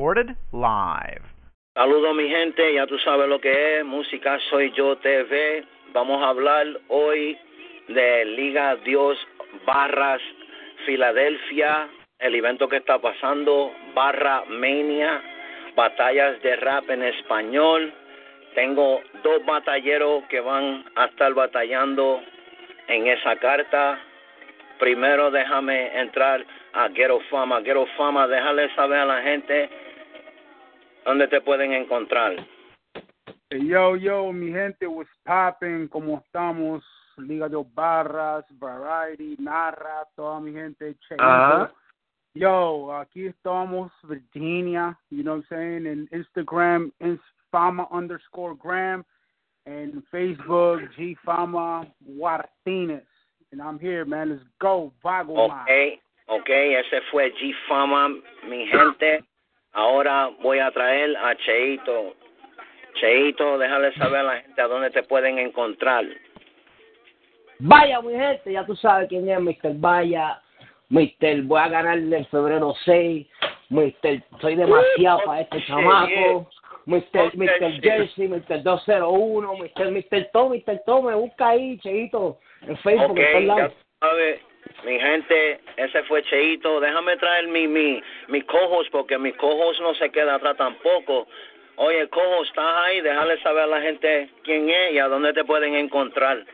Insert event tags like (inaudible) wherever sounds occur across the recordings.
Live. Saludos mi gente, ya tú sabes lo que es, Música Soy Yo TV. Vamos a hablar hoy de Liga Dios Barras Filadelfia, el evento que está pasando, Barra Mania, batallas de rap en español. Tengo dos batalleros que van a estar batallando en esa carta. Primero déjame entrar a Ghetto Fama. Ghetto Fama, déjale saber a la gente dónde te pueden encontrar. Eh, yo, yo, mi gente, what's popping? ¿Cómo estamos? Liga de Barras, Variety, Narra, toda mi gente, Cheito. Ajá. Ah. Yo, aquí estamos, Virginia, you know what I'm saying, and Instagram, Fama underscore gram, and Facebook, G Fama Martinez. And I'm here, man. Let's go, Vago. Ok, ok, ese fue G Fama, mi gente. Ahora voy a traer a Cheito. Cheito, déjale saber a la gente a dónde te pueden encontrar. Vaya, mi gente, ya tú sabes quién es Mr. Vaya. Mr. Voy a ganarle en febrero 6. Mr. Soy demasiado para este chamaco. Mr. Mr. Jersey, Mr. 201, Mr. Mr. Tom, Mr. Tom, me busca ahí, Cheito, en Facebook, Ok, en ya sabes, mi gente, ese fue Cheito. Déjame traer mi, mi, mi cojos porque mi cojos no se queda atrás tampoco. Oye, cojos, ¿estás ahí? Déjale saber a la gente quién es y a dónde te pueden encontrar.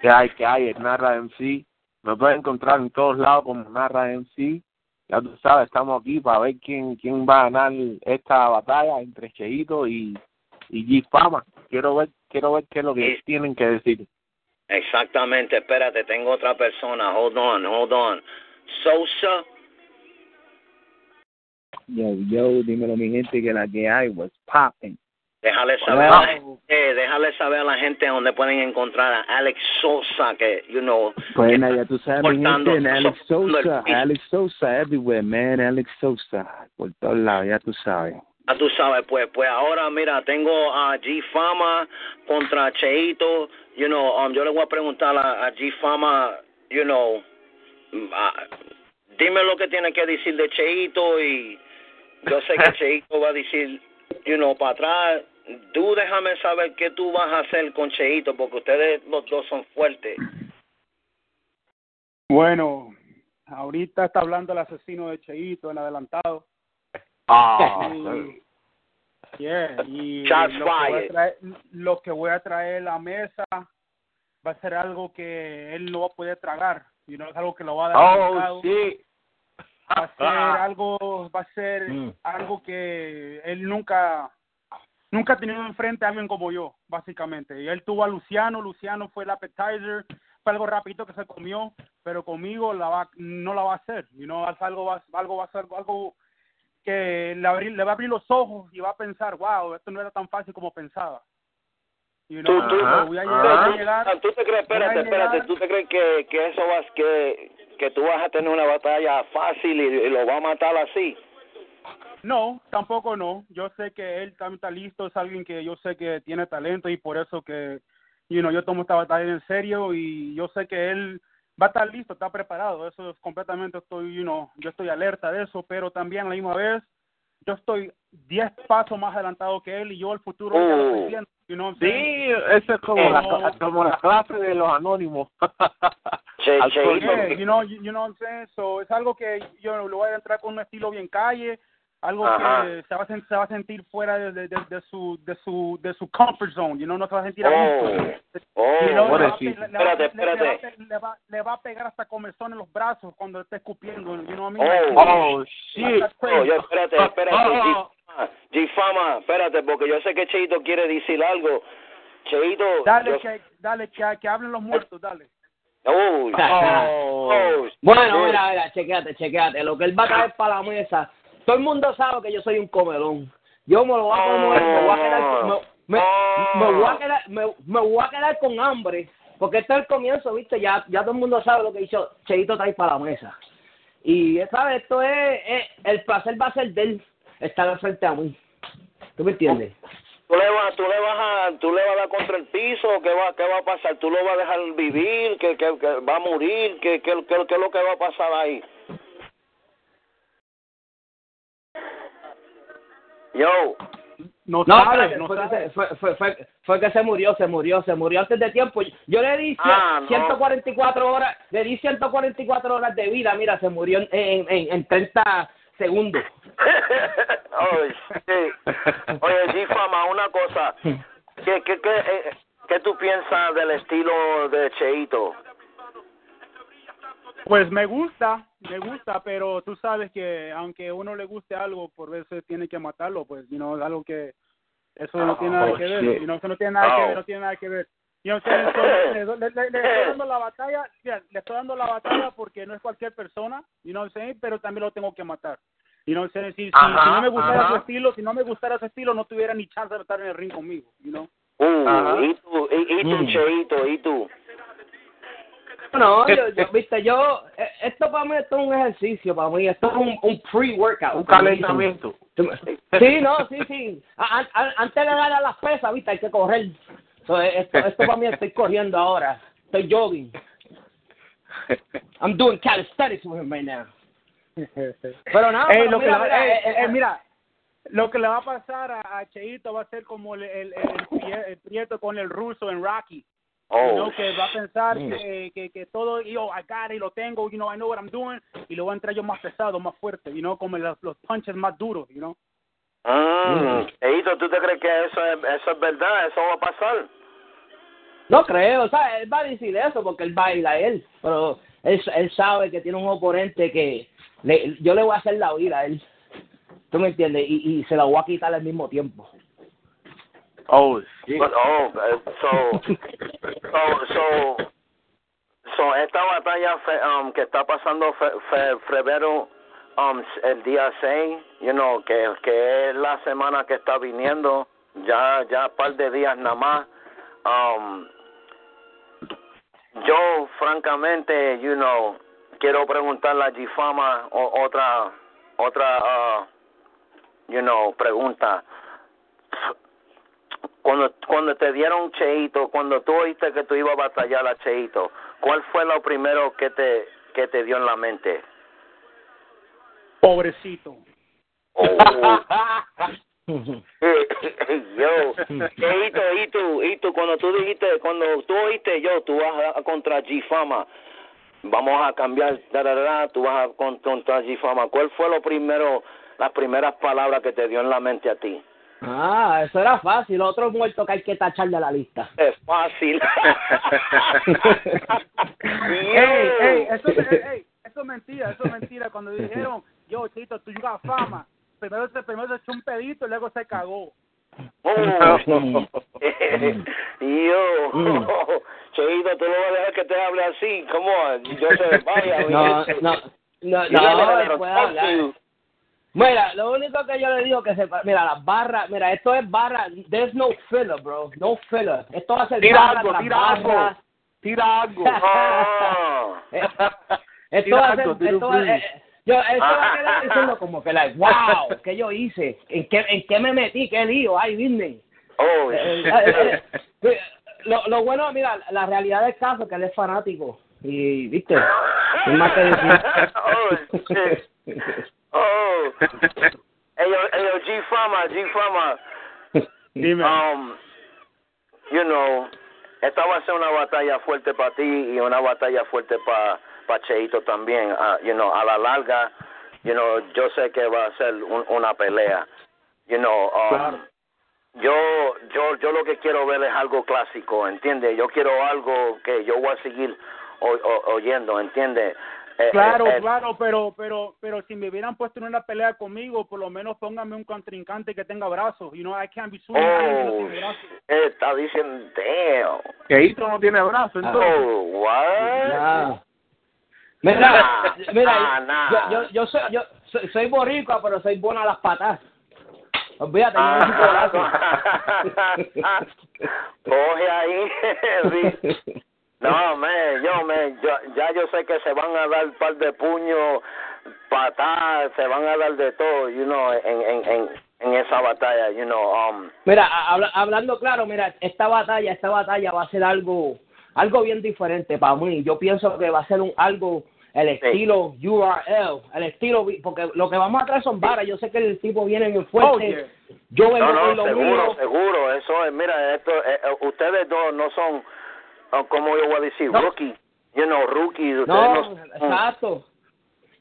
que hay, que hay, el Narra MC. Me pueden encontrar en todos lados como Narra MC. Ya tú sabes, estamos aquí para ver quién quién va a ganar esta batalla entre Cheito y, y G Fama. Quiero ver, quiero ver qué es lo que Sí. tienen que decir. Exactamente, espérate, tengo otra persona. Hold on, hold on. Sosa, Yo, yo, dímelo mi gente que la que hay was popping. déjale saber a la Wow. gente, déjale saber a la gente dónde pueden encontrar a Alex Sosa, que, you know, Pues nada, ya tú sabes mi gente, Alex Sosa. Alex Sosa everywhere, man, Alex Sosa, por todos lados, ya tú sabes. Ah, tú sabes, pues, pues ahora mira, tengo a G Fama contra Cheito, you know, um, yo le voy a preguntar a, a G Fama, you know, mm, ah, dime lo que tiene que decir de Cheito y yo sé que (laughs) Cheito va a decir, you know, para atrás, tú déjame saber qué tú vas a hacer con Cheito porque ustedes los dos son fuertes. Bueno, ahorita está hablando el asesino de Cheito en adelantado. Ah, Yeah, (laughs) y lo que, voy a fired. traer, lo que voy a traer a la mesa va a ser algo que él no va a poder tragar. Y no es algo que lo va a dar oh, sí. va a ser (laughs) algo va a ser Mm. algo que él nunca nunca ha tenido enfrente a alguien como yo básicamente y él tuvo a Luciano Luciano fue el appetizer fue algo rapidito que se comió pero conmigo la va no la va a hacer y no algo va algo va a ser algo que le, abrir- le va a abrir los ojos y va a pensar wow esto no era tan fácil como pensaba y Tú, tú, voy a llegar, voy a llegar Ah, ¿Tú te crees, espérate, a espérate, llegar- tú te crees que, que eso vas, que, que tú vas a tener una batalla fácil y, y lo va a matar así? No, tampoco no. Yo sé que él también está listo, es alguien que yo sé que tiene talento y por eso que, you know, yo tomo esta batalla en serio y yo sé que él va a estar listo, está preparado. Eso es completamente estoy, you know, yo estoy alerta de eso, pero también a la misma vez yo estoy 10 pasos más adelantado que él y yo el futuro ya lo estoy Oh. viendo. You know Sí, eso es como, la, No. como la clase de los anónimos. Che, colmo. Yeah, you know, you, you know what I'm saying? So, es algo que yo lo voy a entrar con un estilo bien calle, algo Ajá. que se va, a, se va a sentir fuera de, de, de, de su de su de su comfort zone, you know, no se va a sentir a Espérate, espérate. le va, a pegar hasta comezón en los brazos cuando esté escupiendo, you know what I mean? Oh. oh, shit. No, yo, espérate, espérate, Oh. G-Fama, G-Fama, espérate, porque yo sé que Cheito quiere decir algo. Cheito, Dale yo- que dale que, que hablen los muertos, dale. Oh, (laughs) oh, oh, Bueno, mira, mira, chequeate, chequeate. Lo que él va a traer para la mesa, todo el mundo sabe que yo soy un comelón. Yo me lo voy a comer, me voy a quedar, me, me, voy a quedar, me, voy a quedar con hambre, porque este es el comienzo, viste, ya, ya todo el mundo sabe lo que hizo Cheito trae para la mesa. Y, ¿sabes? Esto es, el placer va a ser de él estar frente a mí. ¿Tú me entiendes? ¿Tú le, vas, tú, le vas a, ¿Tú le vas a dar contra el piso? ¿Qué va, qué va a pasar? ¿Tú lo vas a dejar vivir? ¿Que, que, que va a morir? ¿Qué, qué, qué, qué es lo que va a pasar ahí? Yo, No, No, sabe, no fue, que se, fue, fue, fue, fue que se murió, se murió, se murió antes de tiempo. Yo le di Ah, no. 144 horas, le di 144 horas de vida, mira, se murió en, en, en, en 30 segundos. (laughs) Oye, sí. Oye, una cosa. ¿Qué, qué, qué, eh, ¿Qué tú piensas del estilo de Cheito? Pues me gusta, me gusta, pero tú sabes que aunque a uno le guste algo, por veces tiene que matarlo, pues, you know, es algo que eso no tiene nada Oh, que ver, shit. you know, eso no tiene nada que Oh. ver, no tiene nada que ver. You know, le, le- le- le estoy dando la batalla, mira, le estoy dando la batalla porque no es cualquier persona, you know pero también lo tengo que matar. You know saying? Si, si, Ajá, si no me gustara ajá. su estilo, si no me gustara su estilo, no tuviera ni chance de estar en el ring conmigo, you know. Uh. ¿Y tú, y, y tú Mm. Cheito? ¿Y tú? No, (laughs) yo, yo, viste, yo, eh, esto para mí esto es un ejercicio, para mí, esto es un, un pre-workout. Un calentamiento. Sí, no, sí, sí. A- a- a- antes de dar a las pesas, viste, hay que correr. So, eh, esto, esto para mí estoy corriendo ahora. Estoy jogging. I'm doing calisthenics with him right now. Pero nada, lo que mira, ey, eh, eh, eh, mira, lo que le va a pasar a, a Cheito va a ser como el, el, el, el prieto con el ruso en Rocky. Oh, know, que va a pensar Mm. que, que, que todo, yo, I got it, lo tengo, you know, I know what I'm doing, y lo va a entrar yo más pesado, más fuerte, you know, como los, los punches más duros, you know. Mm. Cheito, ¿tú te crees que eso es, eso es verdad? ¿Eso va a pasar? No creo, o sea, él va a decir eso porque él baila a él, pero él, él sabe que tiene un oponente que le, yo le voy a hacer la vida a él. ¿Tú me entiendes? Y, y se la voy a quitar al mismo tiempo. Oh, shit. But, oh, so, so, so, so, esta batalla fe- um, que está pasando fe, fe- febrero, um, el día 6, you know, que, que es la semana que está viniendo, ya, ya un par de días nada más, um, yo, francamente, you know, quiero preguntarle a Gifama otra, otra, uh, you know, pregunta cuando cuando te dieron Cheito, cuando tú oíste que tú ibas a batallar a Cheito, ¿cuál fue lo primero que te que te dio en la mente? Pobrecito. Oh, (laughs) yo, Cheito, y tú, y tú, cuando tú dijiste, cuando tú oíste yo, tú vas a, contra G-Fama, vamos a cambiar, da, da, da, tú vas a con- contra G-Fama, ¿cuál fue lo primero, las primeras palabras que te dio en la mente a ti? Ah, eso era fácil. Otro muerto que hay que tachar de la lista. Es fácil. (laughs) Ey, ey, eso, es- ey, ey, eso es mentira, eso es mentira. Cuando dijeron, yo, Chito, tú jugas fama, primero se, primero se echó un pedito y luego se cagó. Oh. (laughs) Yo, Mm. Cheito, tú no vas a dejar que te hable así, come on, yo sé, vaya, No, oye. no, no, You no, gotta él puede talk hablar. to- Mira, lo único que yo le digo que se... Mira, las barras... Mira, esto es barra... There's no filler, bro. No filler. Esto va a ser Tira barra algo, tira algo. Tira algo. (laughs) Ah. Eh, (laughs) Esto Tira va a ser... Esto va, eh, yo, esto va a quedar (laughs) diciendo como que, like, wow, ¿qué yo hice? ¿En qué, en qué me metí? ¿Qué lío? Ay, Disney. Oh, Eh, lo, lo bueno, mira, la realidad del caso es que él es fanático. Y, viste, más que decir. oh, Oh. Ellos, ellos, G-Fama, G-Fama, (laughs) Dime. um, you know, esta va a ser una batalla fuerte para ti y una batalla fuerte para pa Cheito también. Ah, you know, a la larga, you know, yo sé que va a ser un- una pelea. You know, um, Claro. yo, yo, yo lo que quiero ver es algo clásico, ¿entiendes? Yo quiero algo que yo voy a seguir o- o- oyendo, ¿entiendes? (laughs) Claro, claro, pero, pero, pero si me hubieran puesto en una pelea conmigo, por lo menos póngame un contrincante que tenga brazos. You know, I can't be suing que Oh, tiene brazos. está diciendo, damn. Cheito no tiene brazo, entonces. Oh, what? Ya. Mira, mira, nah, nah. Yo, yo, yo soy, yo soy, soy boricua, pero soy bueno a las patas. Olvídate, no Ah, (laughs) Coge ahí. (laughs) No, me, yo, me, yo, ya yo sé que se van a dar un par de puños, patadas, se van a dar de todo, you know, en, en, en, en esa batalla, you know, um, Mira, habla- hablando claro, mira, esta batalla, esta batalla va a ser algo, algo bien diferente para mí. Yo pienso que va a ser un algo, el estilo URL, el estilo, porque lo que vamos a traer son varas. Yo sé que el tipo viene muy fuerte. Oh, yeah. Yo vengo no, con no, lo seguro, mío. seguro, eso es, mira, esto, eh, eh, ustedes dos no son, oh, como yo voy a decir, No. rookie, you know, rookie, No, exacto.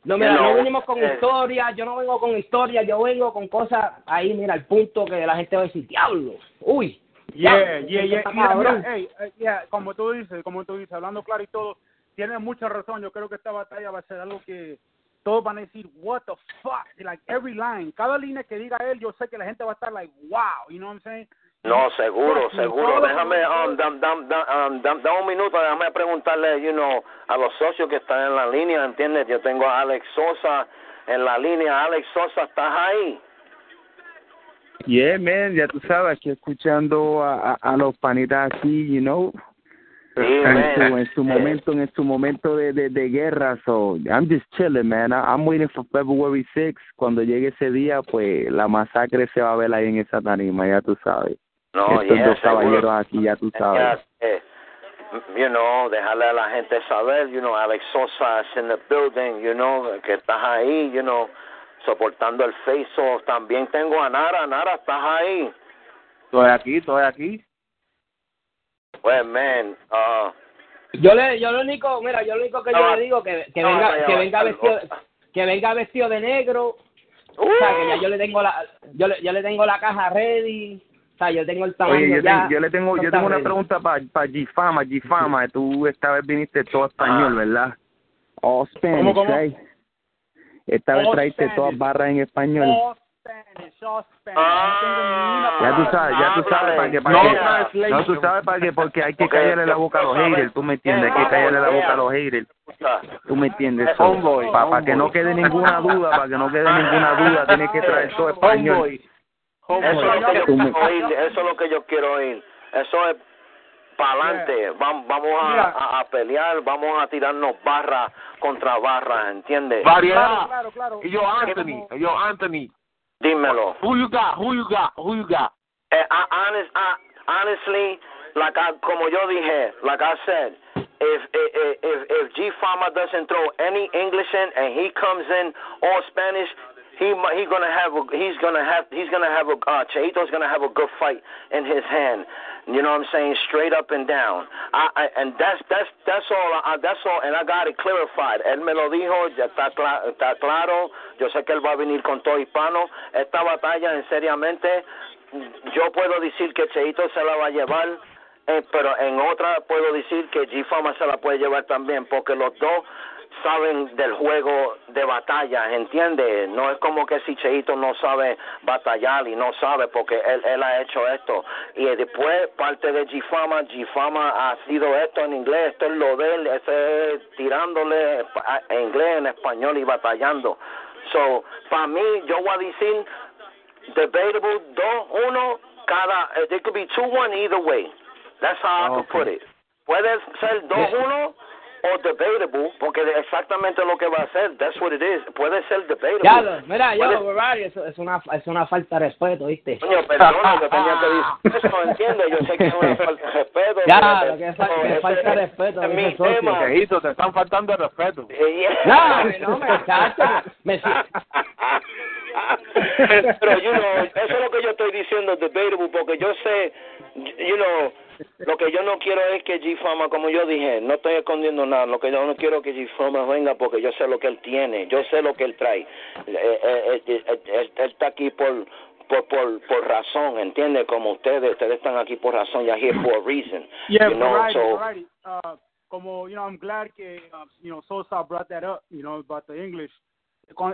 No, mira, No, no venimos con eh. historia, yo no vengo con historia, yo vengo con cosas ahí, mira, el punto que la gente va a decir, diablo, uy. Yeah, diablo, yeah, yeah. está Mira, mira, cabrón". hey, eh, yeah, como tú dices, como tú dices, hablando claro y todo, tienes mucha razón. Yo creo que esta batalla va a ser algo que todos van a decir, what the fuck, like every line, cada línea que diga él, yo sé que la gente va a estar like, wow, you know what I'm saying? No, seguro, seguro. Déjame, um, dam, dam, dam, um, dam- dame un minuto, déjame preguntarle, you know, a los socios que están en la línea, ¿entiendes? Yo tengo a Alex Sosa en la línea. Alex Sosa, ¿estás ahí? Yeah, man, ya tú sabes, aquí escuchando a, a, a los panitas aquí, you know, Sí, en su, man. en su momento, en su momento de, de, de guerra, so I'm just chilling, man. I- I'm waiting for February 6 Cuando llegue ese día, pues la masacre se va a ver ahí en esa tarima, ya tú sabes. No, Estos yeah, dos caballeros seguro. aquí, ya tú sabes. Ya, eh, you know, dejarle a la gente saber, you know, Alex Sosa is in the building, you know, que estás ahí, you know, soportando el face off. También tengo a Nara, Nara, estás ahí. Estoy aquí, estoy aquí. Well, man, uh, Yo le, yo lo único, mira, yo lo único que yo No, le digo que, que no, venga, no, que venga vestido, que venga vestido de negro, o sea, que ya yo le tengo la, yo le, yo le tengo la caja ready, o sea, yo tengo el tamaño Oye, yo, ya. te- yo le tengo, yo tengo una ready. pregunta para pa G-Fama, G-Fama. Tú esta vez viniste todo español, Ah. ¿verdad? All Spanish, ¿Cómo, cómo? right? Esta vez traiste Spanish. todas barras en español. All Spanish, all Spanish. Ah. Ya tú sabes, ya tú sabes para que, para No que, no tú sabes para que, porque hay que callarle la boca a los haters, tú me entiendes, hay que callarle la boca a los haters, tú me entiendes, Eh, So, para, que no quede ninguna duda, para que no quede ninguna duda, tienes que traer todo español. Eso es lo que yo quiero oír, eso es lo que yo quiero oír. Eso es para adelante. Vamos, vamos a, a, a pelear, vamos a tirarnos barra contra barra, ¿entiendes? Variedad. Claro, claro, claro. Y yo, Anthony. Yo, Anthony. Dímelo. Who you got? Who you got? Who you got? Eh, I- honest, I- honestly, like I, como yo dije, like I said, if if if, if G Farmer doesn't throw any English in and he comes in all Spanish, he he gonna have he's gonna have he's gonna have a uh, gonna have a good fight in his hand. You know what I'm saying? Straight up and down. I, I and that's that's that's all. I, that's all. And I got it clarified. Él me lo dijo. Ya está cla- está claro. Yo sé que él va a venir con todo hispano. Esta batalla, en seriamente, yo puedo decir que Cheito se la va a llevar, eh, pero en otra puedo decir que G-Fama se la puede llevar también, porque los dos saben del juego de batalla, ¿entiendes? No es como que si Cheito no sabe batallar y no sabe porque él, él ha hecho esto. Y después, parte de G-Fama, G-Fama ha sido esto en inglés, esto es lo de él, ese es tirándole en inglés, en español y batallando. So, para mí, yo voy a decir debatable 2-1 cada eh, it could be 2-1 either way that's how I could put it puede ser 2-1 o debatable porque es exactamente lo que va a ser that's what it is puede ser debatable Ya, lo- mira, yo, Puede- Ferrari, eso es una, es una falta de respeto, ¿viste? Coño, perdona, yo tenía que decir (laughs) eso, ¿entiendes? Yo sé que es una (laughs) falta de respeto. Ya, pero- lo que es, que ese- falta de respeto, es mi tema. Quejito, te están faltando el respeto. Yeah. No, no me chacho, me (laughs) Pero, you know, eso es lo que yo estoy diciendo, debatable, porque yo sé, you know, lo que yo no quiero es que G-Fama, como yo dije, no estoy escondiendo nada, lo que yo no quiero es que G-Fama venga porque yo sé lo que él tiene, yo sé lo que él trae. Eh, eh, eh, él, está aquí por, por, por, por razón, ¿entiende? Como ustedes, ustedes están aquí por razón, you're here for a reason. Yeah, you know, so, variety. Uh, como, you know, I'm glad que, uh, you know, Sosa brought that up, you know, about the English.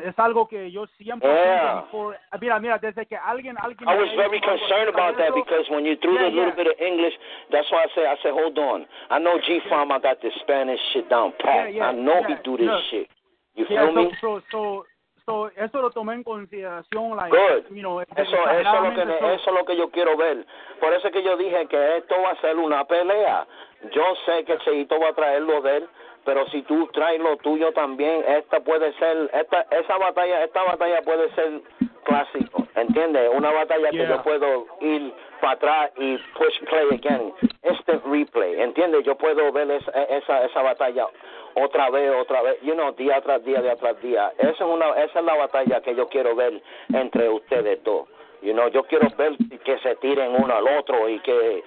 Es algo que yo siempre Yeah. before- mira mira desde que alguien alguien I was very concerned about that because when you threw Yeah, the little yeah. bit of English, that's why I said, I said, hold on. I know G Farm, I got the Spanish shit down pat. I know he do this shit. You feel me? so, so, so, so, eso lo tomé en consideración like Good. you know Eso, eso, es lo que, eso es lo que yo quiero ver. Por eso es que yo dije que esto va a ser una pelea. Yo sé que Cheito va a traer lo de él, pero si tú traes lo tuyo también, esta puede ser, esta, esa batalla, esta batalla puede ser clásico, ¿entiendes? Una batalla que yo puedo ir para atrás y push play again, instant replay, ¿entiendes? Yo puedo ver esa, esa, esa batalla otra vez, otra vez, you know, día tras día, día tras día. Esa es una, esa es la batalla que yo quiero ver entre ustedes dos. You know, yo quiero ver que se tiren uno al otro y que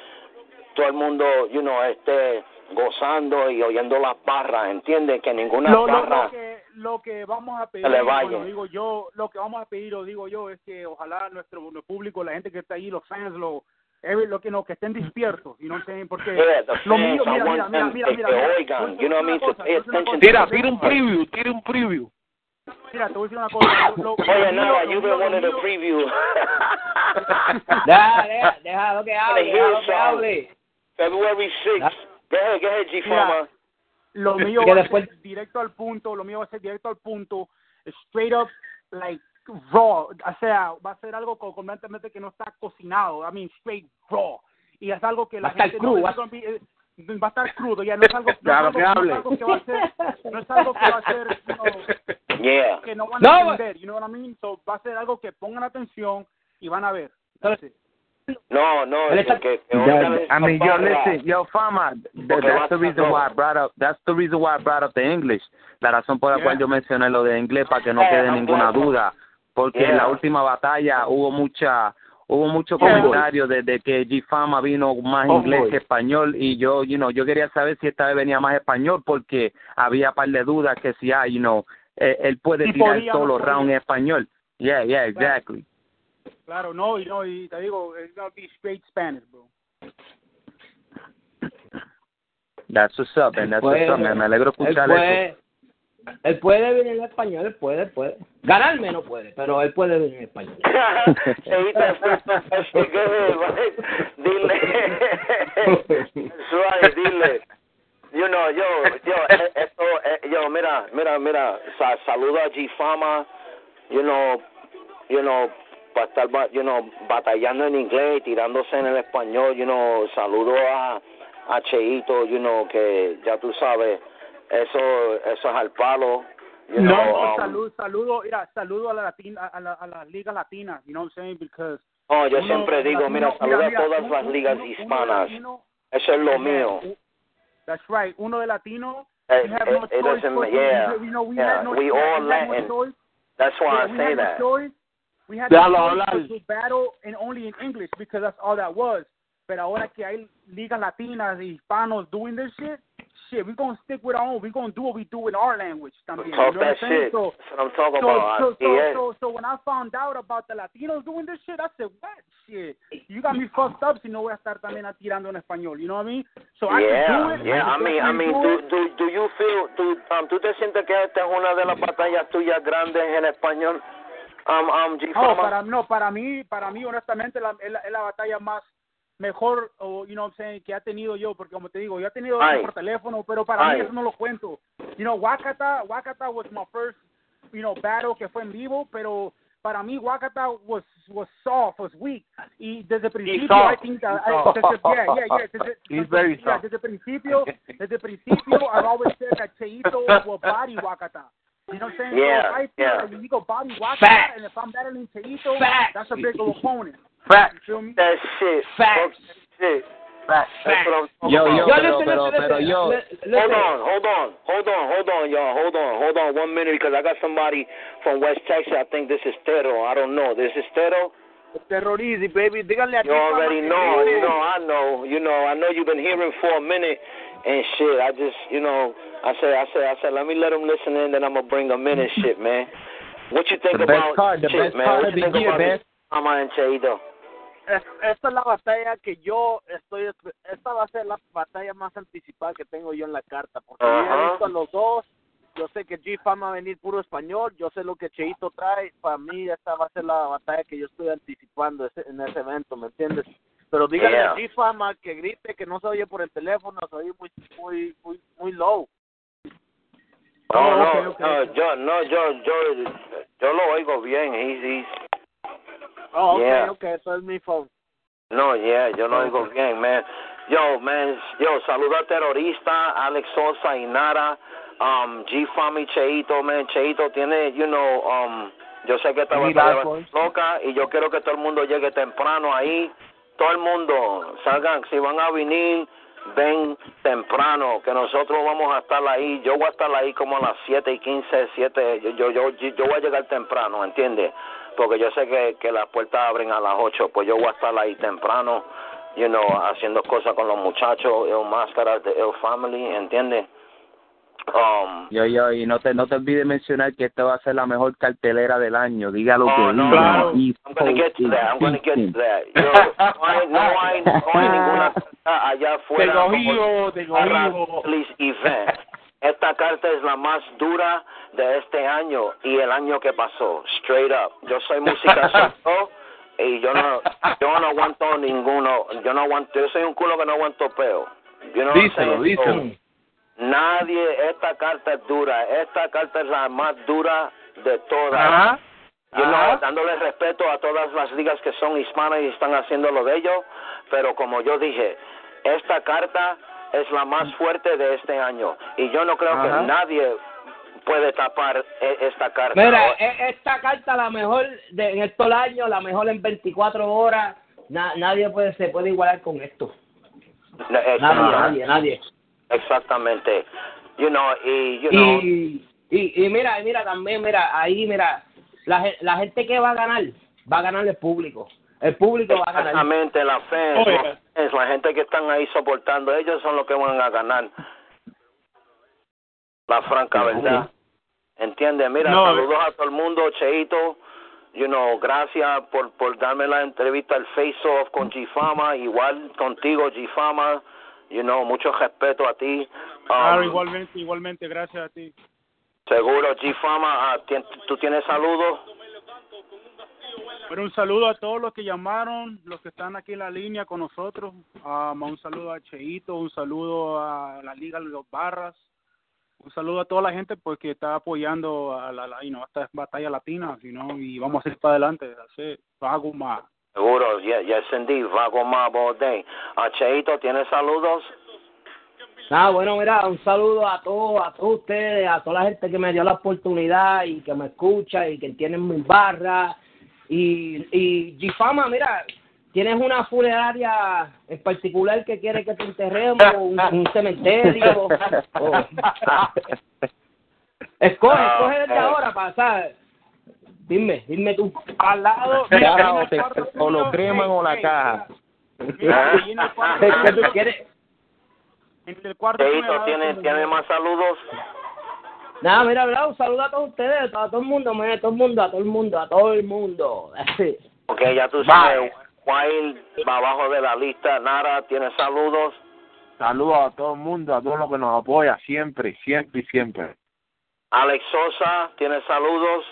todo el mundo, you know, esté gozando y oyendo las barras, ¿entiendes? Que ninguna lo, lo, barra lo que lo que vamos a pedir le vaya. digo yo lo que vamos a pedir o digo yo es que ojalá nuestro, nuestro público la gente que está ahí los fans lo every- lo que no que estén despiertos y no sé porque Yeah, the lo mío mira mira mira mira que mira, mira. oigan, you know what I a mean, to a. Tira, tira un preview, tira un preview. mira te voy a decir una cosa lo- lo- Oye, lo nada, lo been mío- wanting to preview. (laughs) Deja, deja, déjalo que hable, hear déjalo que hable. February 6th. Go ahead, go ahead, G Farmer. lo mío va a después- ser directo al punto, lo mío va a ser directo al punto, straight up, like raw, o sea, va a ser algo co- completamente que no está cocinado, I mean, straight raw, y es algo que la Va a estar gente crudo, no, va- eh, va a estar crudo, ya no es algo, (laughs) no es Claro algo, que no es algo que va a ser, no es algo que va a ser, you know, Yeah. que no van No, a entender, you know what I mean, so va a ser algo que pongan atención y van a ver. No, no, es que, que I mean, yo listen, yo fama. That's the reason why I brought up. That's the reason why I brought up the English. La razón por la Yeah. cual yo mencioné lo de inglés para que no quede ninguna duda, porque Yeah. en la última batalla hubo mucha hubo mucho comentario desde que G Fama vino más Oh, inglés boy. que español y yo, you know, yo quería saber si esta vez venía más español porque había par de dudas que si ah, you know, eh, él puede tirar todos los rounds en español. Yeah, yeah, exactly. Claro, no, y no, y te digo, it's gonna be straight Spanish, bro. That's what's up, and that's what's up, man. Me alegro él escuchar eso. puede, él puede venir en español, él puede, puede. Ganarme no puede, pero él puede venir en español. (laughs) Right, (laughs) dile, (laughs) right, dile, you know, yo, yo, eh, esto, eh, yo, mira, mira, mira, sa, saludo a G Fama, you know, you know, para estar, ba- you know, batallando en inglés, tirándose en el español, you know, saludo a, a Cheito, you know, que ya tú sabes, eso, eso es al palo, you No, know, no, um, salud, saludo, mira, saludo a la latina, a, la, a las ligas latinas, you know what I'm saying, because Oh, yo uno- siempre digo, mira, uno- saluda mira, a todas uno- las ligas uno- hispanas. latino- Eso es lo mío. That's right. Uno de latino, Eh, we have eh, no it choice. yeah, you know, we yeah, had no we choice. all no Latin. That's why I say that. no choice. We had Déjalo no hablar. choice but to battle and only in English because that's all that was. Pero ahora que hay ligas latinas y hispanos doing this shit, shit, we're gonna stick with our own. We're gonna do what we do in our language también. you Talk know that what I'm saying? shit. So, That's what I'm talking so, about. so, so, es. so, so when I found out about the Latinos doing this shit, I said, what shit? You got me fucked up si no voy a estar también tirando en español. You know what I mean? So I can do Yeah, it. yeah. I mean, I mean, do do, do, do you feel, do, um, ¿tú te sientes que esta es una de las batallas tuyas grandes en español? Um, um, G No, para, no, para mí, para mí, honestamente, la, es, la, es la batalla más mejor, o, you know what I'm saying, que ha tenido yo, porque como te digo, yo he tenido Ay. por teléfono, pero para Ay. mí eso no lo cuento. You know, Wakata, Wakata was my first, you know, battle que fue en vivo, pero para mí Wakata was was soft, was weak, y desde el principio, I think that, I, desde, yeah, yeah, yeah, desde, He's very yeah, soft. desde el principio, desde el principio, I've always said that Cheito (laughs) will body Wakata. You know what I'm saying? Yeah, so I feel yeah. like you go body Wakata, and if I'm battling Cheito, Facts. that's a bigger opponent. Facts. You feel me? That shit. Facts. That shit. Facts. That's what I'm talking Yo, about. yo, Yo, listen, pero, listen, pero listen. yo, listen. Hold on, hold on, hold on, hold on, y'all. Hold on, hold on one minute because I got somebody from West Texas. I think this is Tero. I don't know. This is Tero? Terrorizi, baby. Díganle a You already know, you know, I know, you know, I know you've been hearing for a minute and shit. I just, you know, I said, I said, I said, let me let them listen in, then I'm gonna bring them in and shit, man. What you think The best about card, the shit, best man? card What you think year, about man. Ama and Cheito? Es- esta es la batalla que yo estoy esta va a ser la batalla más anticipada que tengo yo en la carta porque yo Ajá. he visto a los dos yo sé que G-Fama va a venir puro español, yo sé lo que Cheito trae, para mí esta va a ser la batalla que yo estoy anticipando ese- en ese evento, ¿me entiendes? Pero dígale Yeah. a G-Fama que grite, que no se oye por el teléfono, se oye muy, muy, muy, muy low. No, Oh, no, yo, no, yo, yo, yo lo oigo bien. He's, Oh, ok, Yeah. ok, eso es mi phone. no, yeah, yo lo oigo bien, man. Yo, man, yo, saludo a terrorista, Alex Sosa y Nara, um, G Fami Cheito, man. Cheito tiene, you know, um, yo sé que esta batalla loca y yo quiero que todo el mundo llegue temprano ahí. Todo el mundo, salgan, si van a venir, ven temprano, que nosotros vamos a estar ahí. Yo voy a estar ahí como a las 7 y 15, 7. Yo, yo, yo, yo voy a llegar temprano, ¿entiendes? Porque yo sé que, que las puertas abren a las 8, pues yo voy a estar ahí temprano, you know, haciendo cosas con los muchachos, el máscaras de El Family, ¿entiendes? Um, Yo, yo, y no te, no te olvides mencionar que esta va a ser la mejor cartelera del año. Diga lo Oh, que no, claro. I'm gonna get to Coast that. I'm gonna get to is that. Yo, no hay, no hay, no hay ninguna carta allá afuera. Te cogido, te cogido. Police Event. Esta carta es la más dura de este año y el año que pasó. Straight up. Yo soy música (laughs) solo y yo no, yo no aguanto ninguno. Yo no aguanto. Yo soy un culo que no aguanto peo. What I'm Díselo, díselo. Nadie, esta carta es dura. Esta carta es la más dura de todas. Ajá. Yo no, dándole respeto a todas las ligas que son hispanas y están haciendo lo de ellos, pero como yo dije, esta carta es la más fuerte de este año y yo no creo Ajá. que nadie puede tapar e- esta carta. Mira, e- esta carta la mejor de, en estos años, la mejor en 24 horas. Na- nadie puede se puede igualar con esto. No, Nadie, nadie, nadie. Exactamente. You know, y, you know, Y, y, y mira, y mira también, mira, ahí, mira, la, la gente que va a ganar, va a ganar el público. El público va a ganar. exactamente la fe es la gente que están ahí soportando, ellos son los que van a ganar. La franca verdad. ¿Entiendes? Mira, No, saludos a todo el mundo, Cheito. You know, gracias por, por darme la entrevista al Face Off con G-Fama, igual contigo, G-Fama. You know, mucho respeto a ti. Um, Claro, igualmente, igualmente, gracias a ti. Seguro, G-Fama, ah, tien- ¿tú tienes saludos? Pero un saludo a todos los que llamaron, los que están aquí en la línea con nosotros. Um, un saludo a Cheito, un saludo a la Liga de los Barras. Un saludo a toda la gente pues, que está apoyando a la, la you know, esta batalla latina you know, y vamos a seguir para adelante. Así, hago más. Seguro, yes, yes indeed, Vago Mob all day. Ah, Cheito, ¿tienes saludos? Ah, bueno, mira, un saludo a todos, a todos ustedes, a toda la gente que me dio la oportunidad y que me escucha y que tienen mis barras. Y, y Gifama, mira, tienes una funeraria en particular que quiere que te enterremos, un, un cementerio. (laughs) o- Escoge, Ah, escoge desde ok. ahora para pasar. Dime, dime tú. Al lado, (laughs) Ya, mira, o el te- o lo creman o la caja. mira, cuarto ¿Qué, tú quieres? en el cuarto ¿tienes, tuyo. ¿tienes más saludos? Nada, mira, mira, un saludo a todos ustedes, a todo el mundo, mira, a todo el mundo, a todo el mundo, a todo el mundo. (laughs) Ok, ya tú sabes, Wild va abajo de la lista. Nara, ¿tienes saludos? Saludos a todo el mundo, a todos los que nos apoya siempre, siempre y siempre. Alex Sosa, ¿tienes saludos?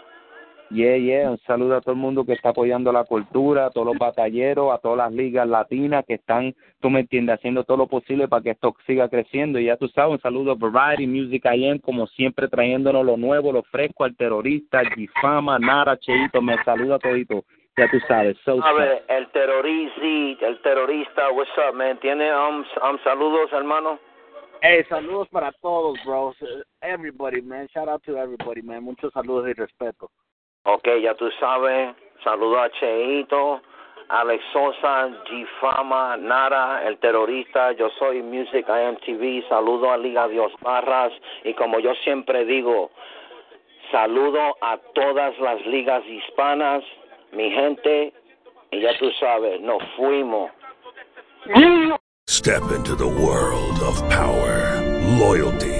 Yeah, yeah, un saludo a todo el mundo que está apoyando la cultura, a todos los batalleros, a todas las ligas latinas que están, tú me entiendes, haciendo todo lo posible para que esto siga creciendo. Y ya tú sabes, un saludo a Variety Music IM, como siempre trayéndonos lo nuevo, lo fresco, al terrorista, Gifama, Nara, Cheito, me saluda todito. Ya tú sabes, so A ver, el terrorista, el terrorista, what's up, man? ¿Tiene um, um, saludos, hermano? Hey, saludos para todos, bros. Everybody, man. Shout out to everybody, man. Muchos saludos y respeto. Ok, ya tú sabes. Saludos a Cheito, Alex Sosa, G-Fama, Nara, el terrorista. Yo soy Music IMTV. Saludo a Liga Dios Barras. Y como yo siempre digo, saludo a todas las ligas hispanas, mi gente. Y ya tú sabes, nos fuimos. Step into the world of power, loyalty,